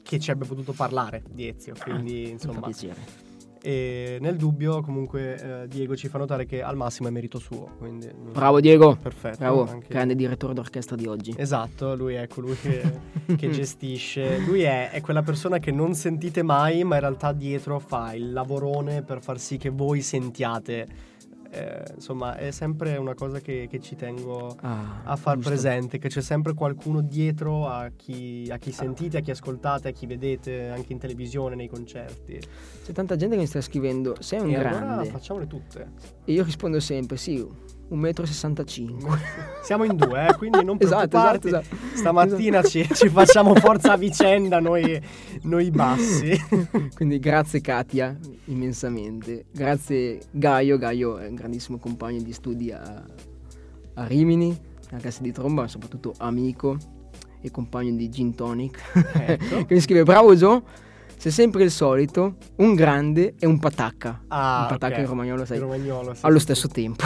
che ci abbia potuto parlare di Ezio. Quindi,
Mi fa
insomma,
piacere.
E nel dubbio, comunque, eh, Diego ci fa notare che al massimo è merito suo. Quindi,
Bravo Diego,
Perfetto.
bravo,
anche-
grande direttore d'orchestra di oggi.
Esatto, lui è colui che, che gestisce. Lui è, è quella persona che non sentite mai, ma in realtà dietro fa il lavorone per far sì che voi sentiate. Eh, insomma, è sempre una cosa che, che ci tengo
Ah,
a far
giusto.
presente che c'è sempre qualcuno dietro a chi, a chi sentite, a chi ascoltate, a chi vedete anche in televisione, nei concerti.
C'è tanta gente che mi sta scrivendo, sei un
e
grande.
allora facciamole tutte.
E io rispondo sempre, sì, 1,65 m.
Siamo in due, eh, quindi non
Esatto,
preoccuparti.
esatto, esatto.
Stamattina ci, ci facciamo forza a vicenda noi, noi bassi.
Quindi grazie Katia, immensamente. Grazie Gaio, Gaio è un grandissimo compagno di studi a, a Rimini, a casa di tromba, ma soprattutto amico e compagno di Gin Tonic.
Ecco.
che mi scrive, bravo Gio, sei sempre il solito, un grande e un patacca.
Ah,
un patacca
ok.
in romagnolo, sai.
Il romagnolo, sì,
allo
sì,
stesso tempo.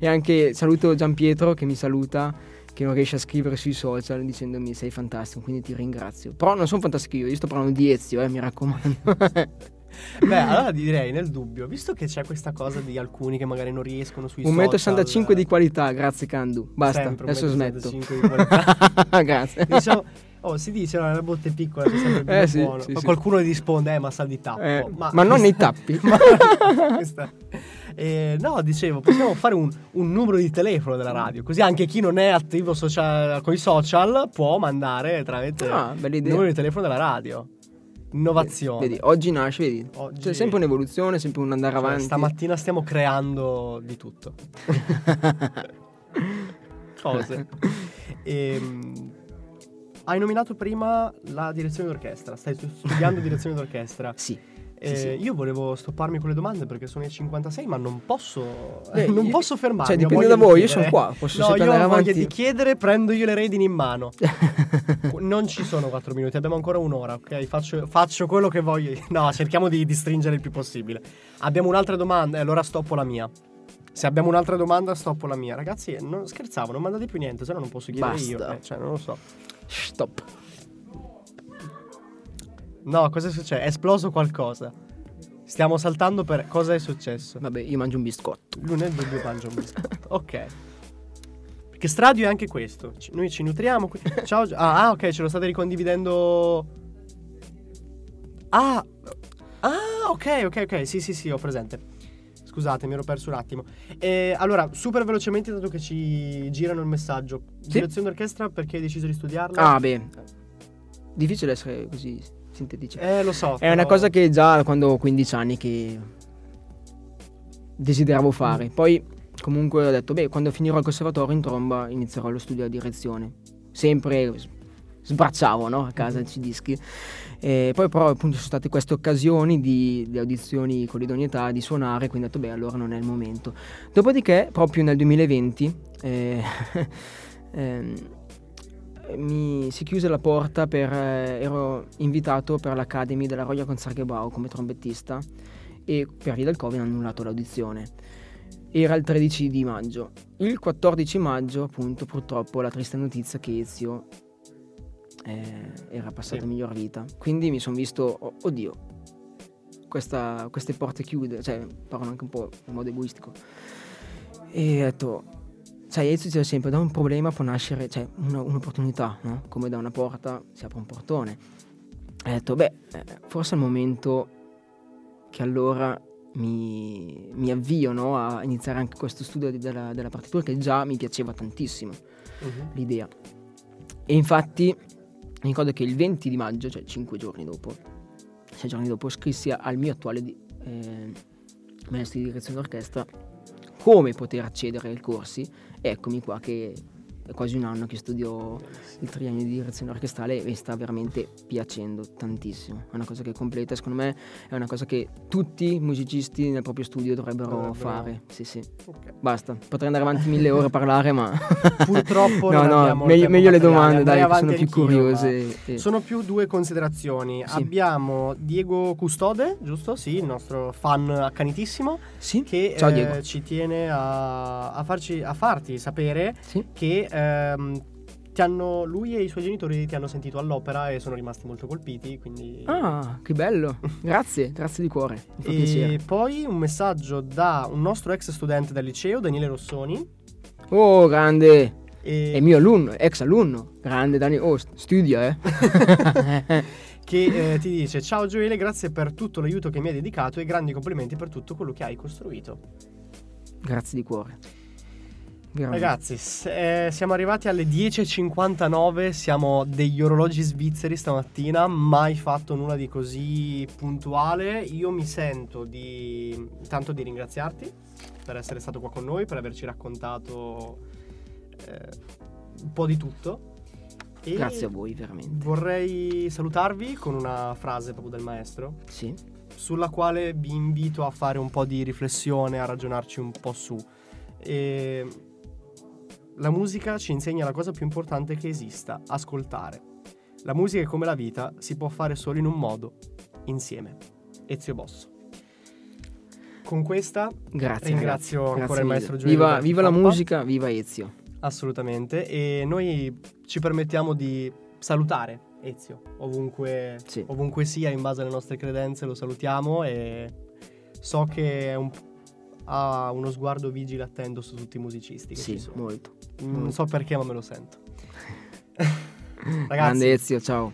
e anche saluto Gian Pietro che mi saluta, che non riesce a scrivere sui social dicendomi sei fantastico, quindi ti ringrazio. Però non sono fantastico io, io sto parlando di Ezio, eh, mi raccomando.
Beh, allora direi nel dubbio, visto che c'è questa cosa di alcuni che magari non riescono sui social.
1,65 m di qualità, grazie Candu. Basta, adesso
1,65
smetto.
di qualità.
grazie.
diciamo, Oh, si dice, la botte piccola c'è sempre più
Eh, sì,
buono.
sì,
Ma
sì.
qualcuno risponde, eh, ma sa di tappo.
Eh, ma non nei tappi.
Ma- questa- Eh, no, dicevo, possiamo fare un, un numero di telefono della radio, così anche chi non è attivo con i social può mandare tramite
Ah,
il numero di telefono della radio. Innovazione.
Vedi, oggi nasce, vedi.
Oggi-
C'è sempre un'evoluzione, sempre un andare
Cioè,
avanti.
stamattina stiamo creando di tutto. Cose. Ehm, hai nominato prima la direzione d'orchestra, stai stu- studiando direzione d'orchestra.
Sì.
Eh,
sì.
Io volevo stopparmi con le domande perché sono i 56, ma non posso,
Beh,
non
io-
posso fermarmi.
cioè, dipende da voi, io sono qua, posso
no, io ho voglia di chiedere, prendo io le redini in mano. non ci sono 4 minuti, abbiamo ancora un'ora, ok? Faccio, faccio quello che voglio. No, cerchiamo di, di stringere il più possibile. Abbiamo un'altra domanda e allora stoppo la mia. Se abbiamo un'altra domanda, stoppo la mia. Ragazzi, non scherzavo, non mandate più niente, se no non posso chiedere io.
Basta.
eh, cioè, non lo so.
Stop.
No, cosa è successo? È esploso qualcosa. Stiamo saltando per... Cosa è successo?
Vabbè, io mangio un biscotto.
Lui nel dubbio mangia un biscotto. ok. Perché Stradio è anche questo. Ci- noi ci nutriamo. qui- Ciao. Ah, ah, ok, ce lo state ricondividendo. Ah. Ah, ok, ok, ok. Sì, sì, sì, ho presente. Scusate, mi ero perso un attimo. Eh, allora, super velocemente, dato che ci girano il messaggio. Direzione d'orchestra, perché hai deciso di studiarla?
Ah, beh. Difficile essere così sintetici.
Eh, lo so.
È una
però-
cosa che già quando ho 15 anni che desideravo fare. Poi comunque ho detto, beh, quando finirò il conservatorio in tromba inizierò lo studio di direzione. Sempre sbracciavo, no? A casa i dischi. E poi però appunto ci sono state queste occasioni di, di audizioni con l'idoneità di suonare, quindi ho detto, beh, allora non è il momento. Dopodiché, proprio nel 2020, eh, ehm, mi si chiuse la porta per eh, ero invitato per l'Academy della Royal Concertgebouw come trombettista e per via del Covid hanno annullato l'audizione. Era il 13 di maggio. Il 14 maggio, appunto, purtroppo la triste notizia che Ezio eh, era passato
Sì.
miglior vita. Quindi mi sono visto, oh, oddio, questa- queste porte chiude, cioè parlo anche un po' in modo egoistico. E ho detto, sai, Ezio dice sempre, da un problema può nascere, cioè una- un'opportunità, no? Come da una porta si apre un portone. E ho detto, beh, eh, forse è il momento che allora mi, mi avvio no, a iniziare anche questo studio di- della, della partitura che già mi piaceva tantissimo
Mhm.
l'idea. E infatti mi ricordo che il 20 di maggio, cioè 5 giorni dopo, 6 giorni dopo, scrissi al mio attuale di- eh, maestro di direzione d'orchestra come poter accedere ai corsi. Eccomi qua che è quasi un anno che studio il triennio di direzione orchestrale e mi sta veramente piacendo tantissimo. È una cosa che completa, secondo me è una cosa che tutti i musicisti nel proprio studio dovrebbero,
Dovrebbero-
fare. Sì, sì.
Ok.
Basta, potrei andare avanti mille ore a parlare, ma
Purtroppo
no, no, meglio, meglio le domande, dai, sono più curiose. e-
Sono più due considerazioni.
Sì.
Abbiamo Diego Custode, giusto? Sì, il nostro fan accanitissimo,
Sì?
che
Ciao
eh, ci tiene a, a farci, a farti sapere
Sì?
che ehm, ti hanno, lui e i suoi genitori ti hanno sentito all'opera e sono rimasti molto colpiti. Quindi...
Ah, che bello. Grazie, grazie di cuore.
E
piacere.
poi un messaggio da un nostro ex studente del liceo, Daniele Rossoni.
Oh, grande.
E
È mio alunno, ex alunno. Grande Dani. Oh, st- studia, eh.
che eh, ti dice ciao Gioele grazie per tutto l'aiuto che mi hai dedicato e grandi complimenti per tutto quello che hai costruito
grazie di cuore.
Ragazzi eh, siamo arrivati alle 10.59 siamo degli orologi svizzeri stamattina mai fatto nulla di così puntuale io mi sento di tanto di ringraziarti per essere stato qua con noi per averci raccontato eh, un po' di tutto E
Grazie a voi, veramente.
Vorrei salutarvi con una frase proprio del maestro,
Sì.
sulla quale vi invito a fare un po' di riflessione, a ragionarci un po' su. E la musica ci insegna la cosa più importante che esista, ascoltare. La musica è come la vita, si può fare solo in un modo, insieme. Ezio Bosso. Con questa
Grazie.
Ringrazio
ragazzi.
ancora
Grazie
il maestro Giulio
Viva, viva la musica, viva Ezio.
Assolutamente. E noi ci permettiamo di salutare Ezio, ovunque,
Sì.
ovunque sia, in base alle nostre credenze, lo salutiamo e so che è un- ha uno sguardo vigile attento su tutti i musicisti che
Sì,
ci sono.
molto.
Non so perché, ma me lo sento. Ragazzi,
Grande Ezio, ciao.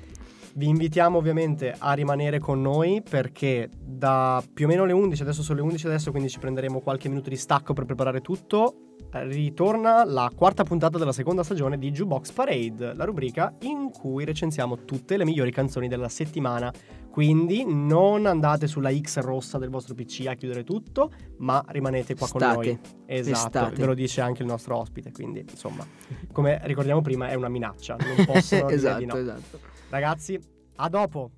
Vi invitiamo ovviamente a rimanere con noi perché da più o meno le 11, adesso sono le 11 adesso, quindi ci prenderemo qualche minuto di stacco per preparare tutto. Ritorna la quarta puntata della seconda stagione di Jukebox Parade, la rubrica in cui recensiamo tutte le migliori canzoni della settimana. Quindi non andate sulla X rossa del vostro PC a chiudere tutto, ma rimanete qua
State.
con noi. Esatto,
Restate.
ve lo dice anche il nostro ospite, quindi insomma, come ricordiamo prima è una minaccia, non possono
esatto,
no.
esatto.
Ragazzi, a dopo!